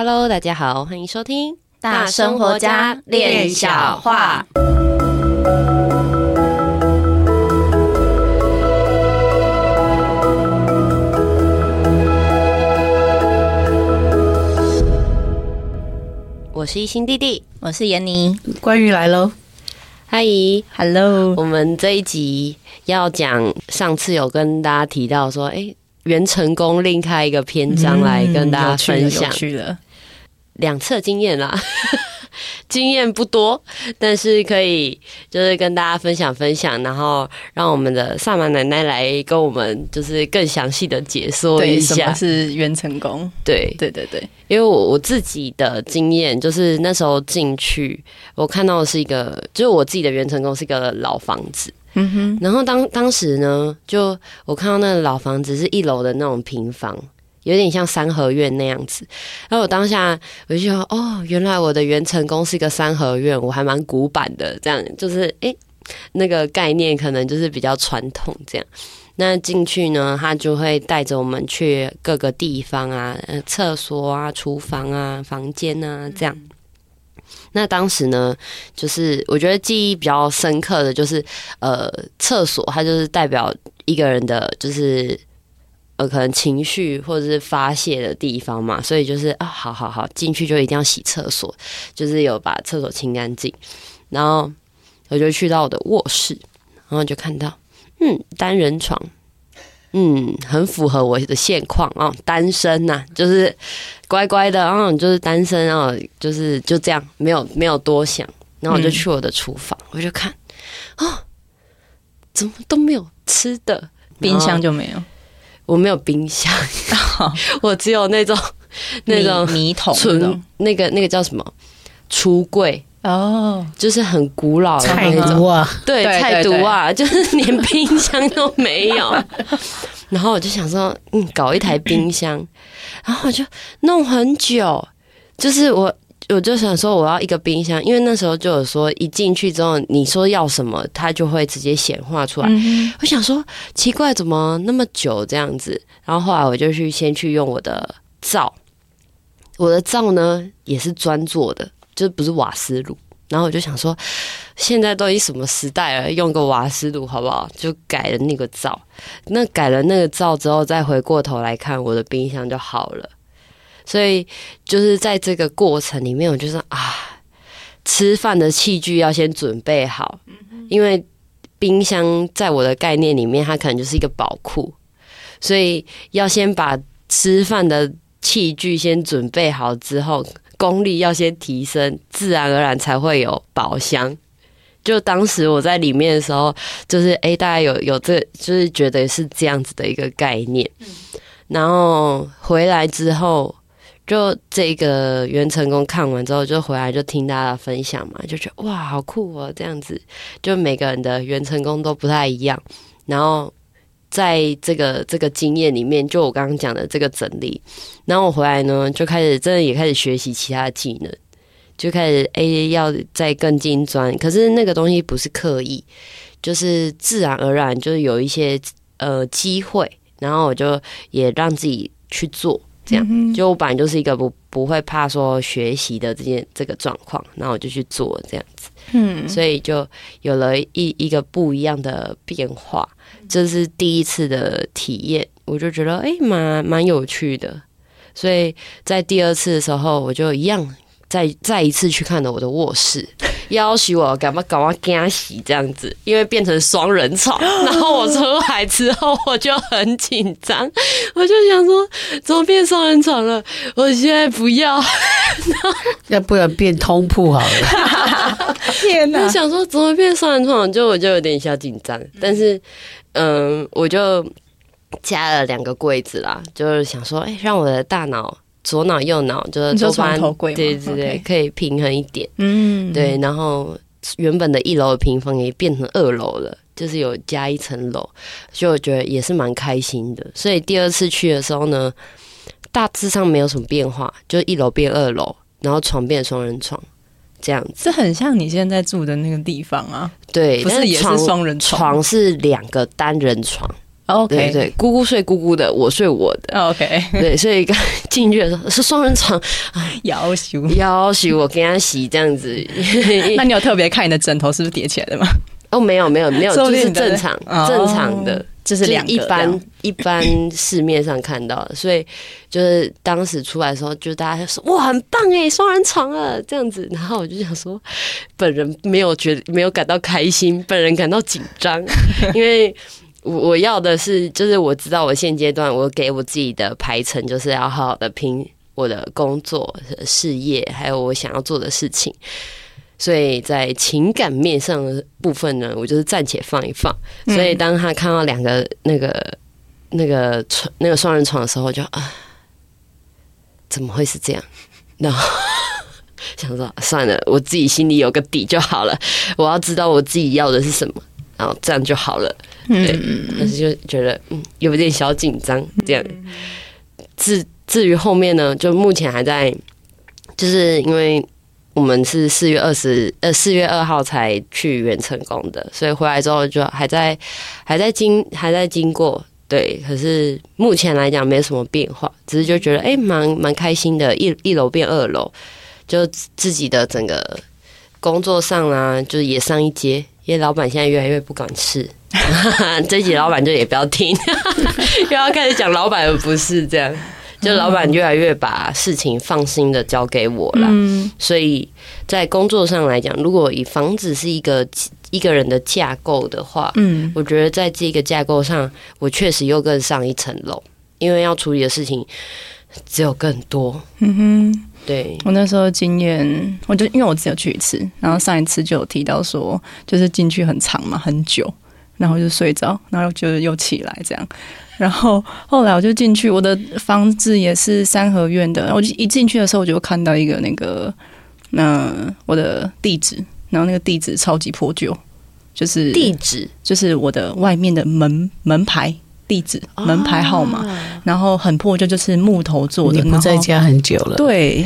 Hello，大家好，欢迎收听大生活家练小话。我是一心弟弟，我是闫妮，关于来喽，嗨，Hello，我们这一集要讲，上次有跟大家提到说，哎，袁成功另开一个篇章来跟大家分享。嗯两侧经验啦，经验不多，但是可以就是跟大家分享分享，然后让我们的萨满奶奶来跟我们就是更详细的解说一下是元成功。对对对对，因为我我自己的经验就是那时候进去，我看到的是一个，就是我自己的元成功是一个老房子，嗯哼，然后当当时呢，就我看到那个老房子是一楼的那种平房。有点像三合院那样子，然后我当下我就说：“哦，原来我的元成功是一个三合院，我还蛮古板的，这样就是诶，那个概念可能就是比较传统这样。那进去呢，他就会带着我们去各个地方啊，呃，厕所啊、厨房啊、房间啊这样。那当时呢，就是我觉得记忆比较深刻的就是，呃，厕所它就是代表一个人的就是。”呃，可能情绪或者是发泄的地方嘛，所以就是啊，好好好，进去就一定要洗厕所，就是有把厕所清干净。然后我就去到我的卧室，然后就看到，嗯，单人床，嗯，很符合我的现况啊，单身呐、啊，就是乖乖的，然后就是单身，然后就是就这样，没有没有多想。然后我就去我的厨房，嗯、我就看，啊，怎么都没有吃的，冰箱就没有。我没有冰箱，我只有那种那种米桶，那个那个叫什么？橱柜。哦，就是很古老的那种。啊，对，菜毒啊，就是连冰箱都没有。然后我就想说，嗯，搞一台冰箱，然后我就弄很久，就是我。我就想说，我要一个冰箱，因为那时候就有说，一进去之后，你说要什么，它就会直接显化出来。嗯、我想说，奇怪，怎么那么久这样子？然后后来我就去先去用我的灶，我的灶呢也是砖做的，就不是瓦斯炉。然后我就想说，现在都已什么时代了，用个瓦斯炉好不好？就改了那个灶。那改了那个灶之后，再回过头来看我的冰箱就好了。所以就是在这个过程里面，我就说啊，吃饭的器具要先准备好，因为冰箱在我的概念里面，它可能就是一个宝库，所以要先把吃饭的器具先准备好之后，功力要先提升，自然而然才会有宝箱。就当时我在里面的时候，就是哎，大家有有这，就是觉得是这样子的一个概念，然后回来之后。就这个原成功看完之后，就回来就听大家分享嘛，就觉得哇，好酷哦，这样子，就每个人的原成功都不太一样。然后在这个这个经验里面，就我刚刚讲的这个整理，然后我回来呢，就开始真的也开始学习其他的技能，就开始 A 要再更精专。可是那个东西不是刻意，就是自然而然，就是有一些呃机会，然后我就也让自己去做。这样，就我本来就是一个不不会怕说学习的这件这个状况，那我就去做这样子，嗯，所以就有了一一个不一样的变化，这是第一次的体验，我就觉得哎，蛮蛮有趣的，所以在第二次的时候，我就一样再再一次去看了我的卧室。要求我干嘛搞我惊喜这样子，因为变成双人床，然后我出来之后我就很紧张，我就想说怎么变双人床了？我现在不要，要不然变通铺好了。天哪！我想说怎么变双人床，就我就有点小紧张，但是嗯，我就加了两个柜子啦，就是想说，哎、欸，让我的大脑。左脑右脑就是多翻，对对对，可以平衡一点。嗯，对。然后原本的一楼的平房也变成二楼了，就是有加一层楼，所以我觉得也是蛮开心的。所以第二次去的时候呢，大致上没有什么变化，就一楼变二楼，然后床变双人床，这样子。这很像你现在住的那个地方啊。对，不是也是双人床，床是两个单人床。OK，对对，姑姑睡姑姑的，我睡我的。OK，对，所以刚进去的时候是双人床，要求。要求我给他洗这样子。那你有特别看你的枕头是不是叠起来的吗？哦，没有没有没有，就是正常哦、正常的，就是两一般一般市面上看到的，所以就是当时出来的时候，就大家就说哇很棒哎，双人床啊这样子，然后我就想说，本人没有觉得没有感到开心，本人感到紧张，因为我我要的是就是我知道我现阶段我给我自己的排程就是要好好的拼我的工作事业，还有我想要做的事情。所以在情感面上的部分呢，我就是暂且放一放。所以当他看到两个那个那个床那个双人床的时候，就啊，怎么会是这样？然后想说算了，我自己心里有个底就好了。我要知道我自己要的是什么，然后这样就好了。对，但是就觉得嗯有点小紧张。这样，至至于后面呢，就目前还在，就是因为。我们是四月二十呃四月二号才去元成功的，所以回来之后就还在还在经还在经过对，可是目前来讲没什么变化，只是就觉得哎蛮蛮开心的，一一楼变二楼，就自己的整个工作上啊，就是也上一阶，因为老板现在越来越不敢吃，这集老板就也不要听，又要开始讲老板的不是这样。就老板越来越把事情放心的交给我了，嗯，所以在工作上来讲，如果以房子是一个一个人的架构的话，嗯，我觉得在这个架构上，我确实又更上一层楼，因为要处理的事情只有更多。嗯哼，对，我那时候经验，我就因为我只有去一次，然后上一次就有提到说，就是进去很长嘛，很久，然后就睡着，然后就又起来这样。然后后来我就进去，我的房子也是三合院的。我就一进去的时候，我就看到一个那个，那我的地址，然后那个地址超级破旧，就是地址就是我的外面的门门牌地址，门牌号码，然后很破旧，就是木头做的。你不在家很久了，对，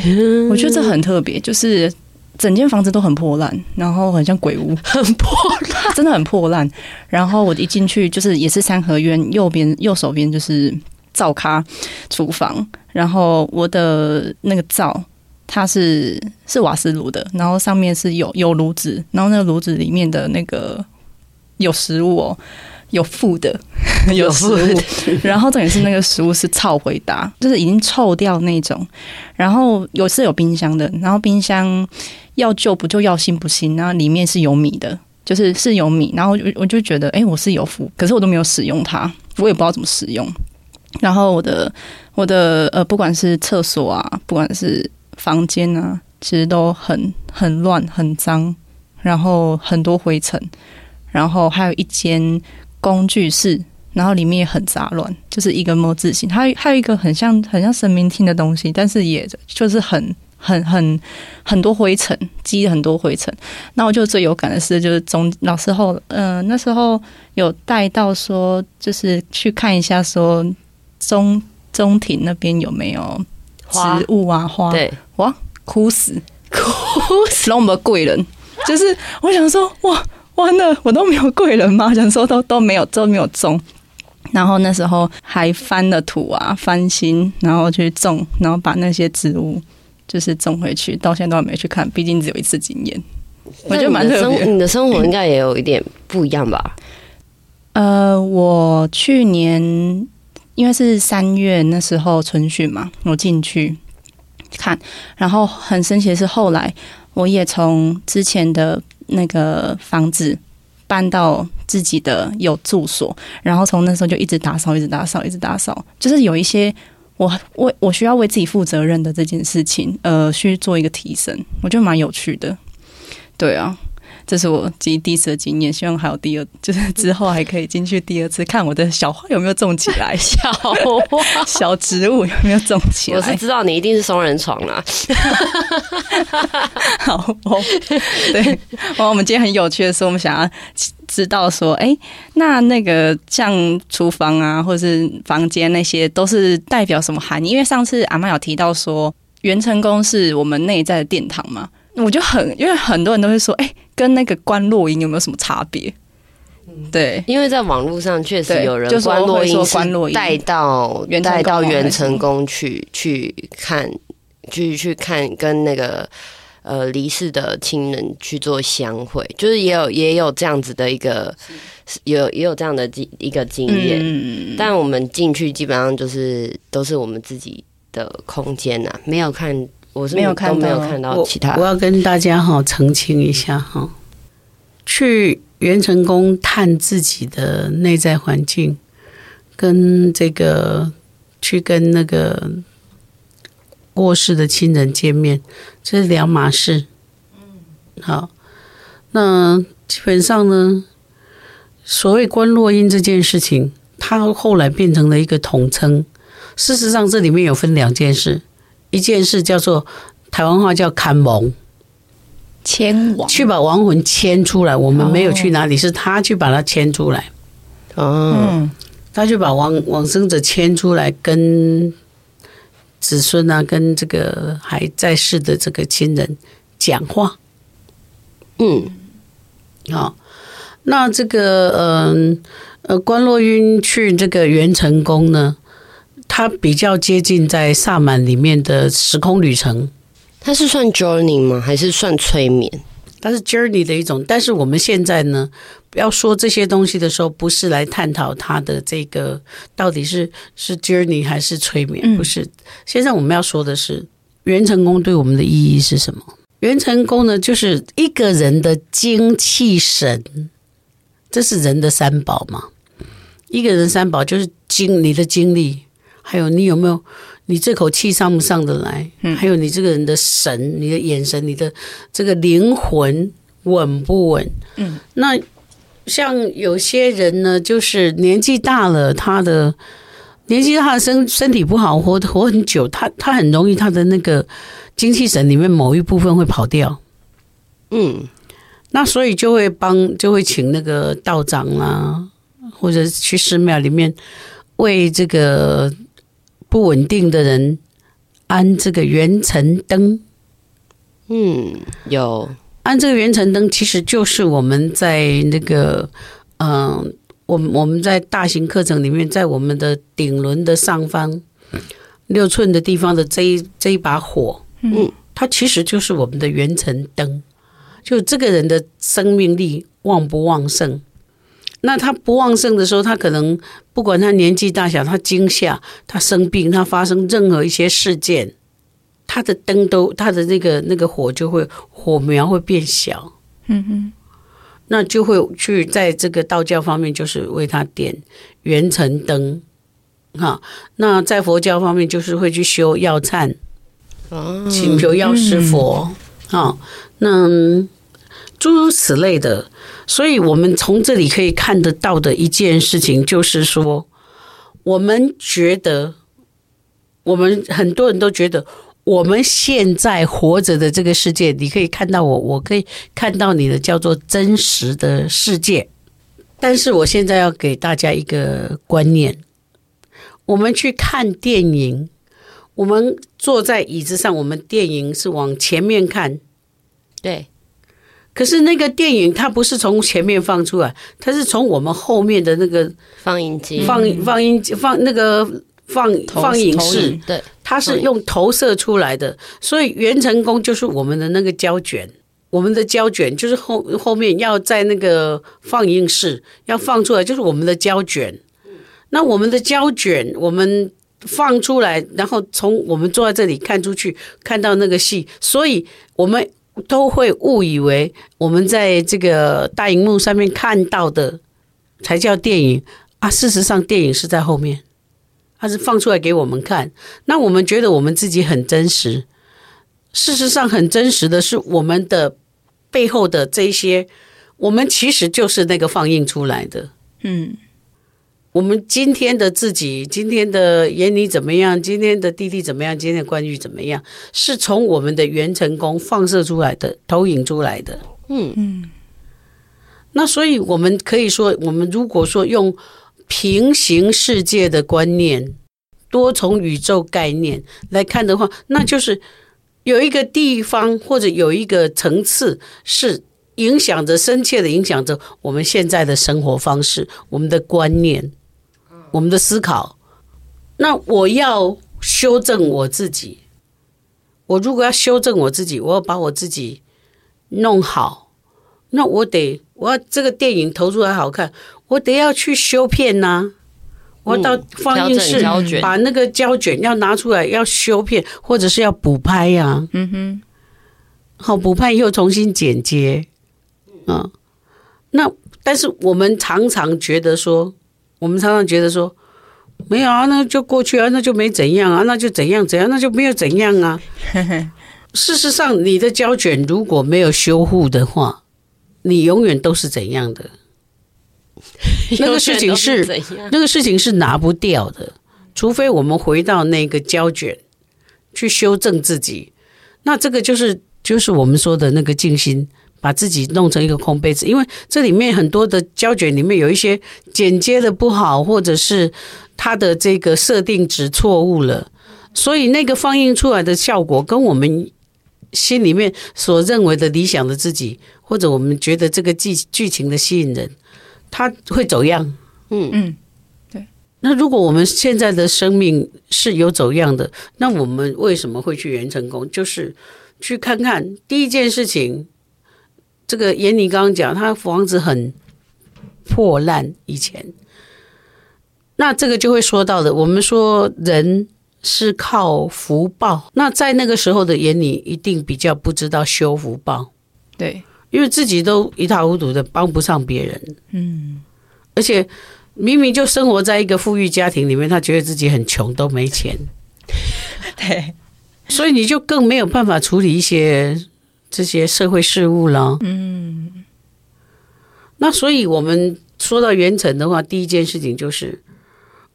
我觉得这很特别，就是。整间房子都很破烂，然后很像鬼屋，很破烂，真的很破烂。然后我一进去就是也是三合院，右边右手边就是灶咖厨房，然后我的那个灶它是是瓦斯炉的，然后上面是有有炉子，然后那个炉子里面的那个有食物哦。有负的，有食物，然后重点是那个食物是臭回答，就是已经臭掉那种。然后有是有冰箱的，然后冰箱要旧不旧要新不新，然后里面是有米的，就是是有米。然后我就我就觉得，哎、欸，我是有付，可是我都没有使用它，我也不知道怎么使用。然后我的我的呃，不管是厕所啊，不管是房间啊，其实都很很乱很脏，然后很多灰尘，然后还有一间。工具室，然后里面也很杂乱，就是一个“模”字形。还有还有一个很像很像神明厅的东西，但是也就是很很很很多灰尘，积很多灰尘。那我就最有感的是，就是中老师后，嗯、呃，那时候有带到说，就是去看一下说中中庭那边有没有植物啊花，花对，哇，枯死枯死，然后我们的贵人，就是我想说哇。完了，我都没有贵人吗？想说都都没有，都没有种。然后那时候还翻了土啊，翻新，然后去种，然后把那些植物就是种回去。到现在都还没去看，毕竟只有一次经验。我觉得蛮特别。你的生活应该也有一点不一样吧？呃，我去年因为是三月那时候春训嘛，我进去看，然后很神奇的是，后来我也从之前的。那个房子搬到自己的有住所，然后从那时候就一直打扫，一直打扫，一直打扫，就是有一些我为我需要为自己负责任的这件事情，呃，去做一个提升，我觉得蛮有趣的。对啊。这是我第第一次的经验，希望还有第二，就是之后还可以进去第二次，看我的小花有没有种起来，小花小植物有没有种起来。我是知道你一定是双人床啦。好哦，对，哦，我们今天很有趣的是，我们想要知道说，哎，那那个像厨房啊，或者是房间那些，都是代表什么含义？因为上次阿妈有提到说，元成功是我们内在的殿堂嘛。我就很，因为很多人都会说，哎、欸，跟那个关落音有没有什么差别？对，因为在网络上确实有人对就说观落会说阴是观落阴带到带到宫元成功去去看，去去看跟那个呃离世的亲人去做相会，就是也有也有这样子的一个有也有这样的经一个经验，嗯，但我们进去基本上就是都是我们自己的空间呐，没有看，我是没有看到都没有看到我其他我要跟大家哈澄清一下哈，去元成功探自己的内在环境，跟这个去跟那个过世的亲人见面，这是两码事。嗯好，那基本上呢，所谓观落阴这件事情，它后来变成了一个统称。事实上，这里面有分两件事，一件事叫做台湾话叫看蒙，牵亡去把亡魂牵出来。我们没有去哪里，是他去把它牵出来，哦，嗯，他去把亡往生者牵出来，跟子孙啊，跟这个还在世的这个亲人讲话。嗯，好，那这个嗯呃，观落阴去这个元成宫呢，它比较接近在萨满里面的时空旅程，它是算 journey 吗？还是算催眠？它是 journey 的一种。但是我们现在呢，要说这些东西的时候，不是来探讨它的这个到底是是 journey 还是催眠，不是。现在我们要说的是元成功对我们的意义是什么？元成功呢，就是一个人的精气神，这是人的三宝嘛。一个人三宝就是精，你的精力，还有你有没有，你这口气上不上得来，还有你这个人的神，你的眼神，你的这个灵魂稳不稳？嗯，那像有些人呢，就是年纪大了，他的年纪大了身身体不好，活活很久，他他很容易他的那个。精气神里面某一部分会跑掉，嗯，那所以就会帮，就会请那个道长啦，或者去寺庙里面为这个不稳定的人安这个元辰灯。嗯，有安这个元辰灯，其实就是我们在那个，嗯、呃，我们我们在大型课程里面，在我们的顶轮的上方六寸的地方的这一这一把火。嗯，它其实就是我们的元辰灯，就这个人的生命力旺不旺盛。那他不旺盛的时候，他可能不管他年纪大小，他惊吓、他生病、他发生任何一些事件，他的灯都他的那个那个火就会火苗会变小。嗯哼，那就会去在这个道教方面就是为他点元辰灯。哈，那在佛教方面就是会去修药忏。请求药师佛，好，那诸如此类的，所以我们从这里可以看得到的一件事情，就是说，我们觉得，我们很多人都觉得，我们现在活着的这个世界，你可以看到我，我可以看到你的，叫做真实的世界。但是我现在要给大家一个观念，我们去看电影。我们坐在椅子上，我们电影是往前面看，对。可是那个电影它不是从前面放出来，它是从我们后面的那个放映机、放放映放那个放放映室，对，它是用投射出来的。所以袁成功就是我们的那个胶卷，我们的胶卷就是后后面要在那个放映室要放出来，就是我们的胶卷。那我们的胶卷，我们。放出来，然后从我们坐在这里看出去，看到那个戏，所以我们都会误以为我们在这个大荧幕上面看到的才叫电影啊。事实上，电影是在后面，它是放出来给我们看。那我们觉得我们自己很真实，事实上很真实的是我们的背后的这些，我们其实就是那个放映出来的。嗯。我们今天的自己，今天的阎妮怎么样？今天的弟弟怎么样？今天的关羽怎么样？是从我们的元成功放射出来的，投影出来的。嗯嗯。那所以我们可以说，我们如果说用平行世界的观念、多重宇宙概念来看的话，那就是有一个地方或者有一个层次是影响着深切的影响着我们现在的生活方式、我们的观念、我们的思考。那我要修正我自己，我如果要修正我自己，我要把我自己弄好，那我得我要这个电影投出来好看，我得要去修片呐、啊。我到放映室把那个胶卷要拿出来，要修片，或者是要补拍呀、啊。嗯哼，好，补拍以后重新剪接。嗯，那但是我们常常觉得说，我们常常觉得说，没有啊，那就过去啊，那就没怎样啊，那就怎样怎样，那就没有怎样啊。事实上，你的胶卷如果没有修护的话，你永远都是怎样的？那个事情是那个事情是拿不掉的，除非我们回到那个胶卷去修正自己。那这个就是就是我们说的那个静心。把自己弄成一个空杯子，因为这里面很多的胶卷里面有一些剪接的不好，或者是它的这个设定值错误了，所以那个放映出来的效果跟我们心里面所认为的理想的自己，或者我们觉得这个剧剧情的吸引人，它会走样。嗯嗯，对。那如果我们现在的生命是有走样的，那我们为什么会去元成功？就是去看看第一件事情。这个严妮刚刚讲，他房子很破烂，以前，那这个就会说到的。我们说人是靠福报，那在那个时候的严妮一定比较不知道修福报，对，因为自己都一塌糊涂的，帮不上别人，嗯，而且明明就生活在一个富裕家庭里面，他觉得自己很穷，都没钱，对，所以你就更没有办法处理一些。这些社会事务了，嗯，那所以我们说到元辰的话，第一件事情就是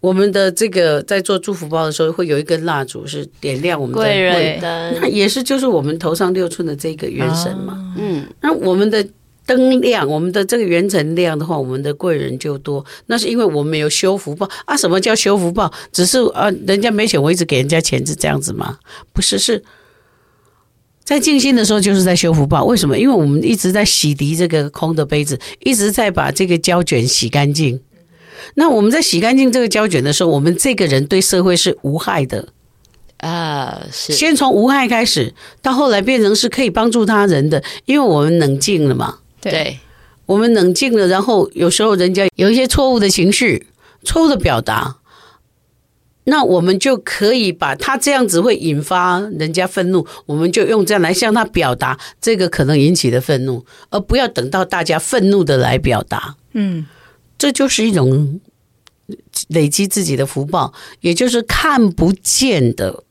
我们的这个在做祝福包的时候，会有一根蜡烛是点亮我们的贵人灯，那也是就是我们头上六寸的这个元神嘛，嗯，那我们的灯亮，我们的这个元辰亮的话，我们的贵人就多，那是因为我们有修福报啊。什么叫修福报？只是啊，人家没钱，我一直给人家钱，是这样子吗？不是，是。在静心的时候，就是在修福报。为什么？因为我们一直在洗涤这个空的杯子，一直在把这个胶卷洗干净。那我们在洗干净这个胶卷的时候，我们这个人对社会是无害的啊。是先从无害开始，到后来变成是可以帮助他人的，因为我们冷静了嘛。对，我们冷静了，然后有时候人家有一些错误的情绪、错误的表达。那我们就可以把他这样子会引发人家愤怒，我们就用这样来向他表达这个可能引起的愤怒，而不要等到大家愤怒的来表达。嗯，这就是一种累积自己的福报，也就是看不见的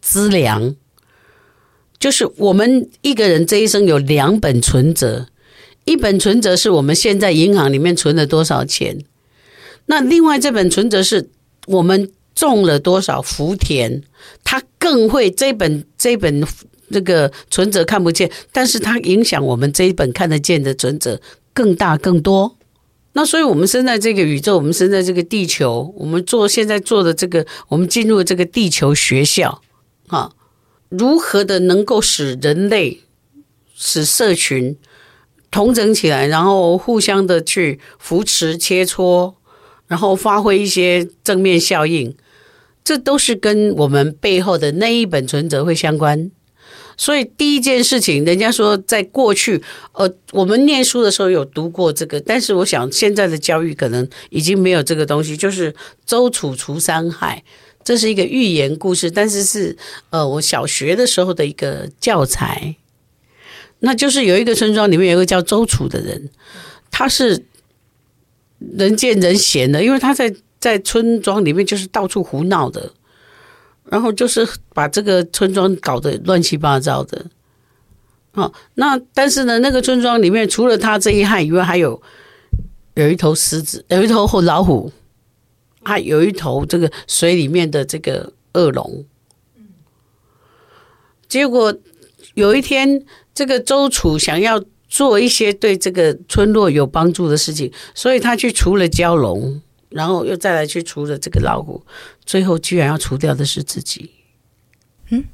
资粮。就是我们一个人这一生有两本存折，一本存折是我们现在银行里面存了多少钱，那另外这本存折是我们。种了多少福田，它更会这本这本这个存折看不见，但是它影响我们这一本看得见的存折更大更多。那所以，我们生在这个宇宙，我们生在这个地球，我们做现在做的这个，我们进入这个地球学校啊，如何的能够使人类、使社群同整起来，然后互相的去扶持切磋，然后发挥一些正面效应。这都是跟我们背后的那一本存折会相关，所以第一件事情，人家说在过去，呃，我们念书的时候有读过这个，但是我想现在的教育可能已经没有这个东西，就是周处除三害，这是一个寓言故事，但是是呃我小学的时候的一个教材，那就是有一个村庄里面有一个叫周处的人，他是人见人嫌的，因为他在。在村庄里面就是到处胡闹的，然后就是把这个村庄搞得乱七八糟的。好，那但是呢，那个村庄里面除了他这一害以外，还有有一头狮子，有一头老虎，还有一头这个水里面的这个恶龙。结果有一天，这个周楚想要做一些对这个村落有帮助的事情，所以他去除了蛟龙。然后又再来去除了这个老虎，最后居然要除掉的是自己。嗯，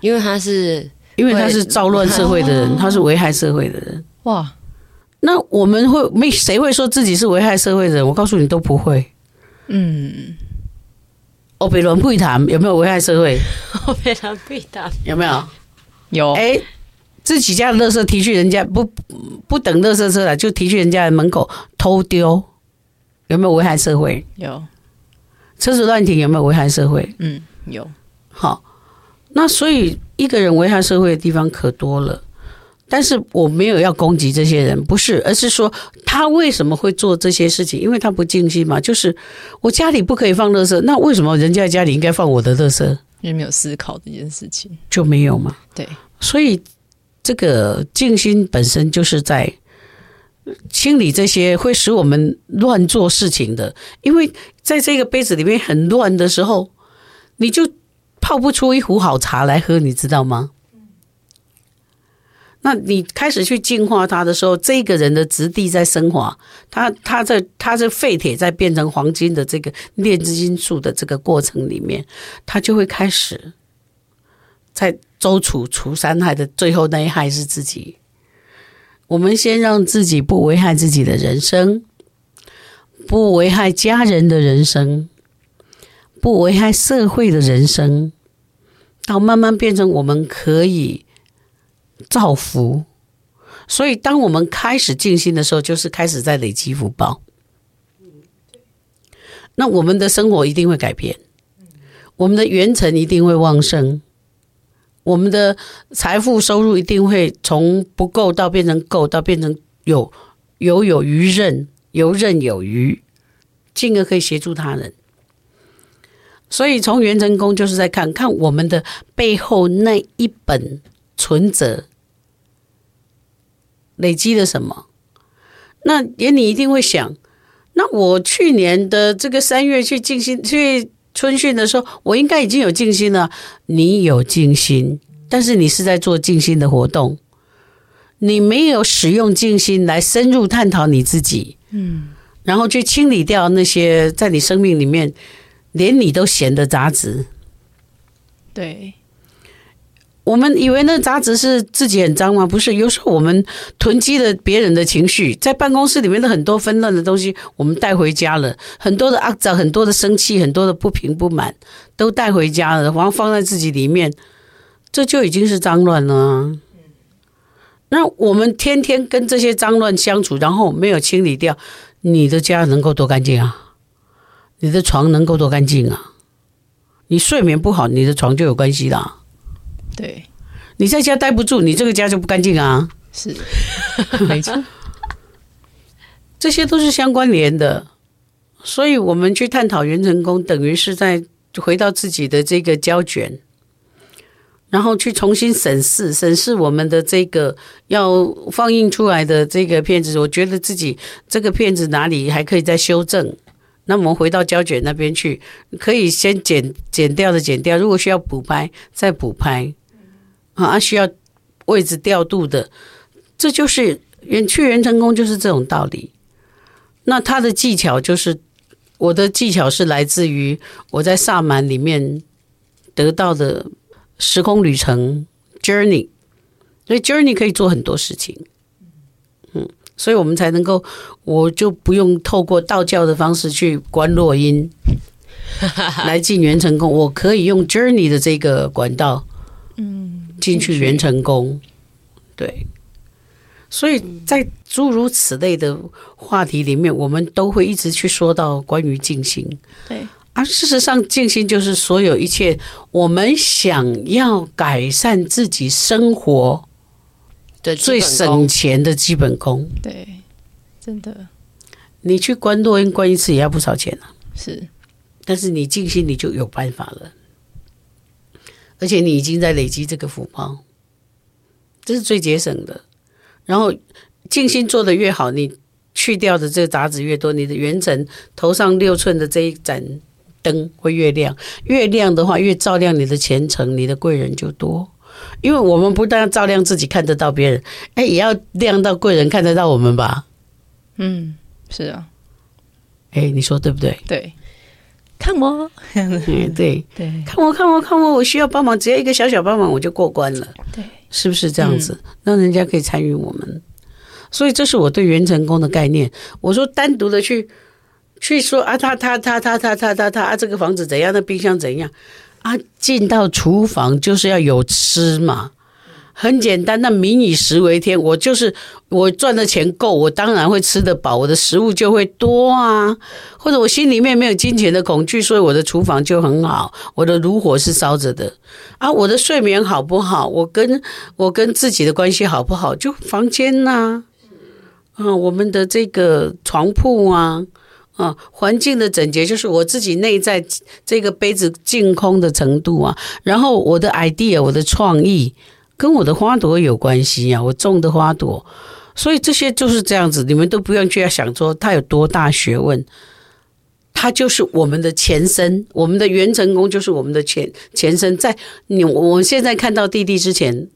因为他是因为他是造乱社会的人，他是危害社会的人。哇，那我们会没谁会说自己是危害社会的人？我告诉你都不会。嗯，欧北伦不谈有没有危害社会？我非常被打。有没有？有。哎，自己家的垃圾提去人家不不等垃圾车来就提去人家的门口偷丢，有没有危害社会？有。车子乱停有没有危害社会？嗯，有。好，那所以一个人危害社会的地方可多了。但是我没有要攻击这些人，不是，而是说他为什么会做这些事情？因为他不尽心嘛。就是我家里不可以放垃圾，那为什么人家家里应该放我的垃圾？因为没有思考这件事情，就没有嘛。对，所以这个静心本身就是在清理这些会使我们乱做事情的。因为在这个杯子里面很乱的时候，你就泡不出一壶好茶来喝，你知道吗？那你开始去净化它的时候，这个人的质地在升华，他他在他这废铁在变成黄金的这个炼金术数的这个过程里面，他就会开始在周除除三害的最后那一害是自己。我们先让自己不危害自己的人生，不危害家人的人生，不危害社会的人生，到慢慢变成我们可以。造福，所以当我们开始静心的时候，就是开始在累积福报。那我们的生活一定会改变，我们的元辰一定会旺盛，我们的财富收入一定会从不够到变成够，到变成有有有余任，游刃有余，进而可以协助他人。所以从元辰宫就是在看看我们的背后那一本。存折累积了什么？那也你一定会想，那我去年的这个三月去进行去春训的时候，我应该已经有静心了。你有静心，但是你是在做静心的活动，你没有使用静心来深入探讨你自己，嗯，然后去清理掉那些在你生命里面连你都嫌的杂质，对。我们以为那杂质是自己很脏吗？不是，有时候我们囤积了别人的情绪，在办公室里面的很多纷乱的东西，我们带回家了，很多的肮脏，很多的生气，很多的不平不满，都带回家了，然后放在自己里面，这就已经是脏乱了。那我们天天跟这些脏乱相处，然后没有清理掉，你的家能够多干净啊？你的床能够多干净啊？你睡眠不好，你的床就有关系啦。对，你在家待不住，你这个家就不干净啊！是，没错，这些都是相关联的。所以，我们去探讨元成功，等于是在回到自己的这个胶卷，然后去重新审视、审视我们的这个要放映出来的这个片子。我觉得自己这个片子哪里还可以再修正。那我们回到胶卷那边去，可以先剪剪掉的剪掉，如果需要补拍再补拍。啊，需要位置调度的，这就是元去元成功就是这种道理。那他的技巧就是，我的技巧是来自于我在萨满里面得到的时空旅程 journey，所以 journey 可以做很多事情。嗯，所以我们才能够，我就不用透过道教的方式去观落音 来进元成功，我可以用 journey 的这个管道。嗯。进去元成功，对，所以在诸如此类的话题里面，我们都会一直去说到关于静心。对，而事实上，静心就是所有一切我们想要改善自己生活的最省钱的基本功。对，真的，你去关多恩关一次也要不少钱啊。是，但是你静心，你就有办法了。而且你已经在累积这个福报，这是最节省的。然后静心做的越好，你去掉的这个杂质越多，你的元辰头上六寸的这一盏灯会越亮。越亮的话，越照亮你的前程，你的贵人就多。因为我们不但要照亮自己，看得到别人，哎，也要亮到贵人看得到我们吧？嗯，是啊。哎，你说对不对？对。看我，嗯，对对，看我，看我，看我，我需要帮忙，只要一个小小帮忙，我就过关了，对，是不是这样子？让人家可以参与我们，所以这是我对元成功的概念。我说单独的去去说啊，他他他他他他他他啊，这个房子怎样，那冰箱怎样啊？进到厨房就是要有吃嘛。很简单，那民以食为天，我就是我赚的钱够，我当然会吃得饱，我的食物就会多啊。或者我心里面没有金钱的恐惧，所以我的厨房就很好，我的炉火是烧着的啊。我的睡眠好不好？我跟我跟自己的关系好不好？就房间呐，啊，啊，我们的这个床铺啊，啊，环境的整洁，就是我自己内在这个杯子净空的程度啊。然后我的 idea，我的创意。跟我的花朵有关系呀，我种的花朵，所以这些就是这样子，你们都不用去要想说它有多大学问，它就是我们的前身，我们的元成功就是我们的前前身，在你我现在看到弟弟之前，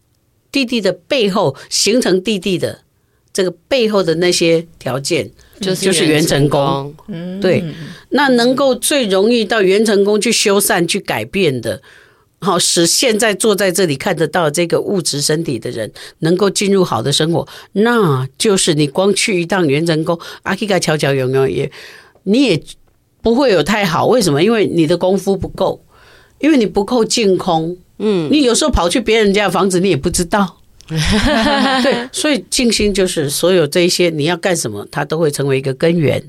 弟弟的背后形成弟弟的这个背后的那些条件，就是就是元成功，嗯，对，那能够最容易到元成功去修缮去改变的。好，使现在坐在这里看得到这个物质身体的人能够进入好的生活，那就是你光去一趟元成宫，阿基卡悄悄有没有也，你也不会有太好。为什么？因为你的功夫不够，因为你不够净空。嗯，你有时候跑去别人家的房子，你也不知道。对，所以静心就是所有这些你要干什么，它都会成为一个根源，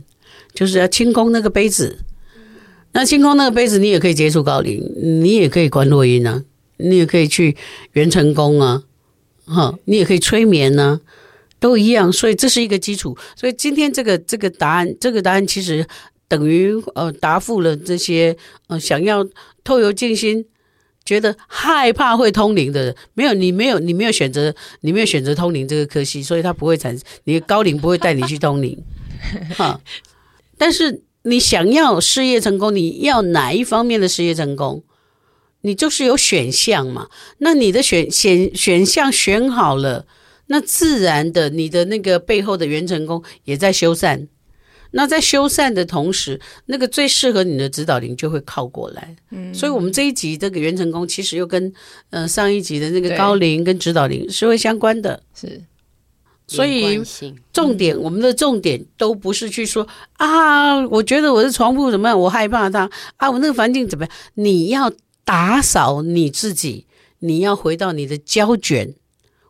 就是要清空那个杯子。那清空那个杯子，你也可以接触高灵，你也可以观落阴啊，你也可以去元成功啊，哈，你也可以催眠呢、啊，都一样。所以这是一个基础。所以今天这个这个答案，这个答案其实等于呃答复了这些呃想要透由静心，觉得害怕会通灵的人，没有你没有你没有选择你没有选择通灵这个科系，所以它不会产生，你高灵不会带你去通灵，哈，但是。你想要事业成功，你要哪一方面的事业成功？你就是有选项嘛。那你的选选选项选好了，那自然的，你的那个背后的元成功也在修缮。那在修缮的同时，那个最适合你的指导灵就会靠过来。嗯，所以我们这一集这个元成功，其实又跟呃上一集的那个高龄跟指导灵是会相关的。是。所以，重点，我们的重点都不是去说啊，我觉得我的床铺怎么样，我害怕它啊，我那个环境怎么样？你要打扫你自己，你要回到你的胶卷，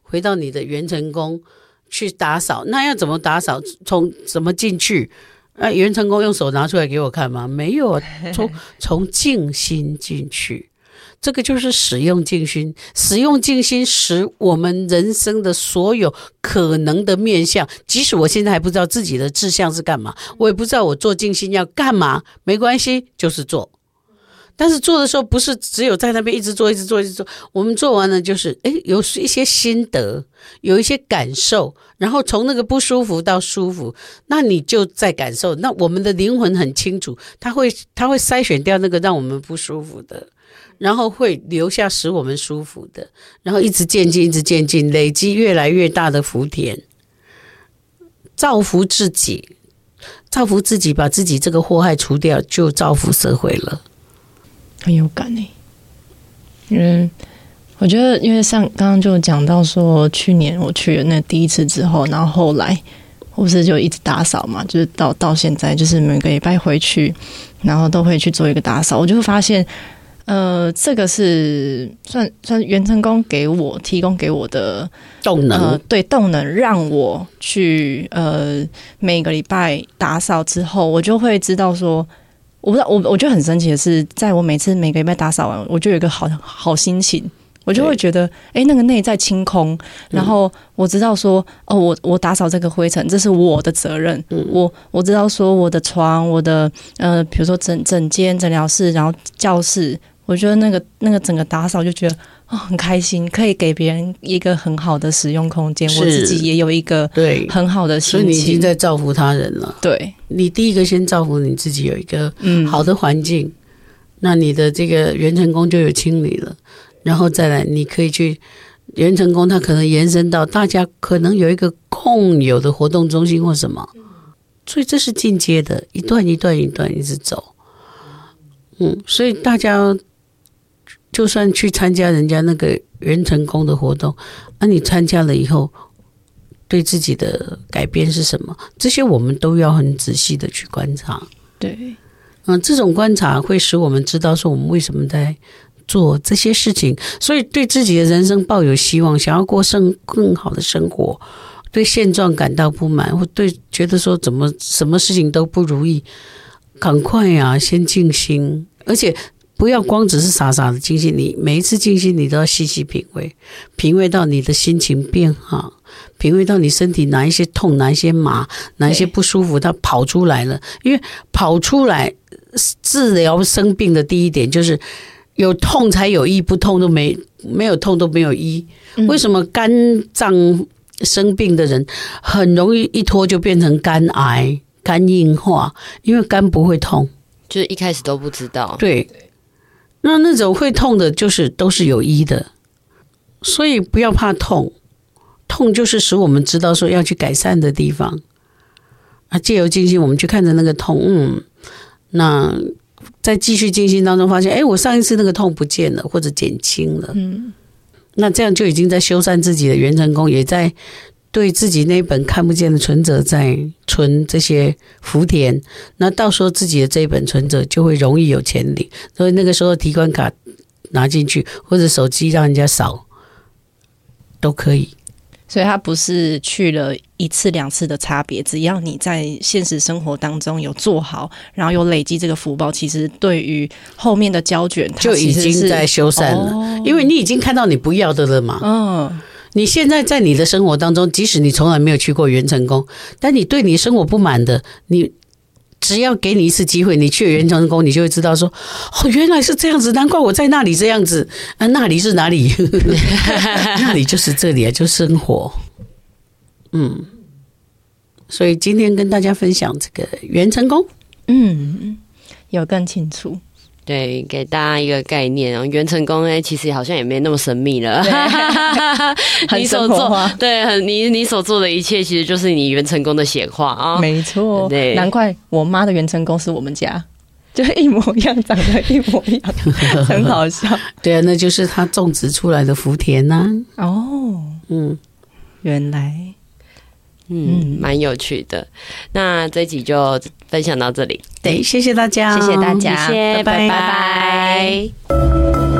回到你的元成功去打扫。那要怎么打扫？从怎么进去？啊，元成功用手拿出来给我看吗？没有，从从静心进去。这个就是使用静心，使用静心使我们人生的所有可能的面向，即使我现在还不知道自己的志向是干嘛，我也不知道我做静心要干嘛，没关系，就是做。但是做的时候不是只有在那边一直做，一直做，一直做。我们做完了就是，诶，有一些心得，有一些感受，然后从那个不舒服到舒服，那你就在感受。那我们的灵魂很清楚，它会它会筛选掉那个让我们不舒服的。然后会留下使我们舒服的，然后一直渐进，一直渐进，累积越来越大的福田，造福自己，造福自己，把自己这个祸害除掉，就造福社会了。很有感诶，因为我觉得，因为像刚刚就讲到说，去年我去了那第一次之后，然后后来我不是就一直打扫嘛，就是到到现在，就是每个礼拜回去，然后都会去做一个打扫，我就会发现。呃，这个是算算袁成功给我提供给我的动能，呃，对动能，让我去呃每个礼拜打扫之后，我就会知道说，我不知道我我觉得很神奇的是，在我每次每个礼拜打扫完，我就有一个好好心情，我就会觉得，哎，那个内在清空，然后我知道说，哦，我我打扫这个灰尘，这是我的责任，我我知道说我的床，我的呃，比如说整整间诊疗室，然后教室。我觉得那个那个整个打扫就觉得哦很开心，可以给别人一个很好的使用空间，我自己也有一个对很好的心情，所以你已经在造福他人了。对，你第一个先造福你自己，有一个嗯好的环境，嗯、那你的这个元成功就有清理了，然后再来你可以去元成功，它可能延伸到大家可能有一个共有的活动中心或什么，所以这是进阶的，一段一段一段一直走，嗯，所以大家。就算去参加人家那个元成功的活动，那、啊、你参加了以后，对自己的改变是什么？这些我们都要很仔细的去观察。对，嗯，这种观察会使我们知道说我们为什么在做这些事情，所以对自己的人生抱有希望，想要过生更好的生活，对现状感到不满，或对觉得说怎么什么事情都不如意，赶快呀、啊，先静心，而且。不要光只是傻傻的静心，你每一次静心，你都要细细品味，品味到你的心情变好，品味到你身体哪一些痛，哪一些麻，哪一些不舒服，它跑出来了。因为跑出来治疗生病的第一点就是有痛才有医，不痛都没没有痛都没有医。为什么肝脏生病的人很容易一拖就变成肝癌、肝硬化？因为肝不会痛，就是一开始都不知道。对。那那种会痛的，就是都是有医的，所以不要怕痛，痛就是使我们知道说要去改善的地方。啊，借由静心，我们去看着那个痛，嗯，那在继续静心当中发现，哎，我上一次那个痛不见了，或者减轻了，嗯，那这样就已经在修缮自己的元成功，也在。对自己那本看不见的存折在存这些福田，那到时候自己的这一本存折就会容易有钱领。所以那个时候提款卡拿进去，或者手机让人家扫，都可以。所以它不是去了一次两次的差别，只要你在现实生活当中有做好，然后有累积这个福报，其实对于后面的胶卷就已经在修缮了，哦，因为你已经看到你不要的了嘛。嗯。你现在在你的生活当中，即使你从来没有去过元成功，但你对你生活不满的，你只要给你一次机会，你去元成功，你就会知道说，哦，原来是这样子，难怪我在那里这样子啊，那里是哪里？那里就是这里啊，就是生活。嗯，所以今天跟大家分享这个元成功，嗯，有更清楚。对，给大家一个概念哦，元成功哎，其实好像也没那么神秘了。你所做，对，很你你所做的一切，其实就是你元成功的显化啊。没错，对，难怪我妈的元成功是我们家，就一模一样，长得一模一样，很好笑。对啊，那就是他种植出来的福田呐、啊。哦，嗯，原来。嗯，蛮有趣的。那这集就分享到这里。对，谢谢大家，谢谢大家，谢谢，拜拜。拜拜。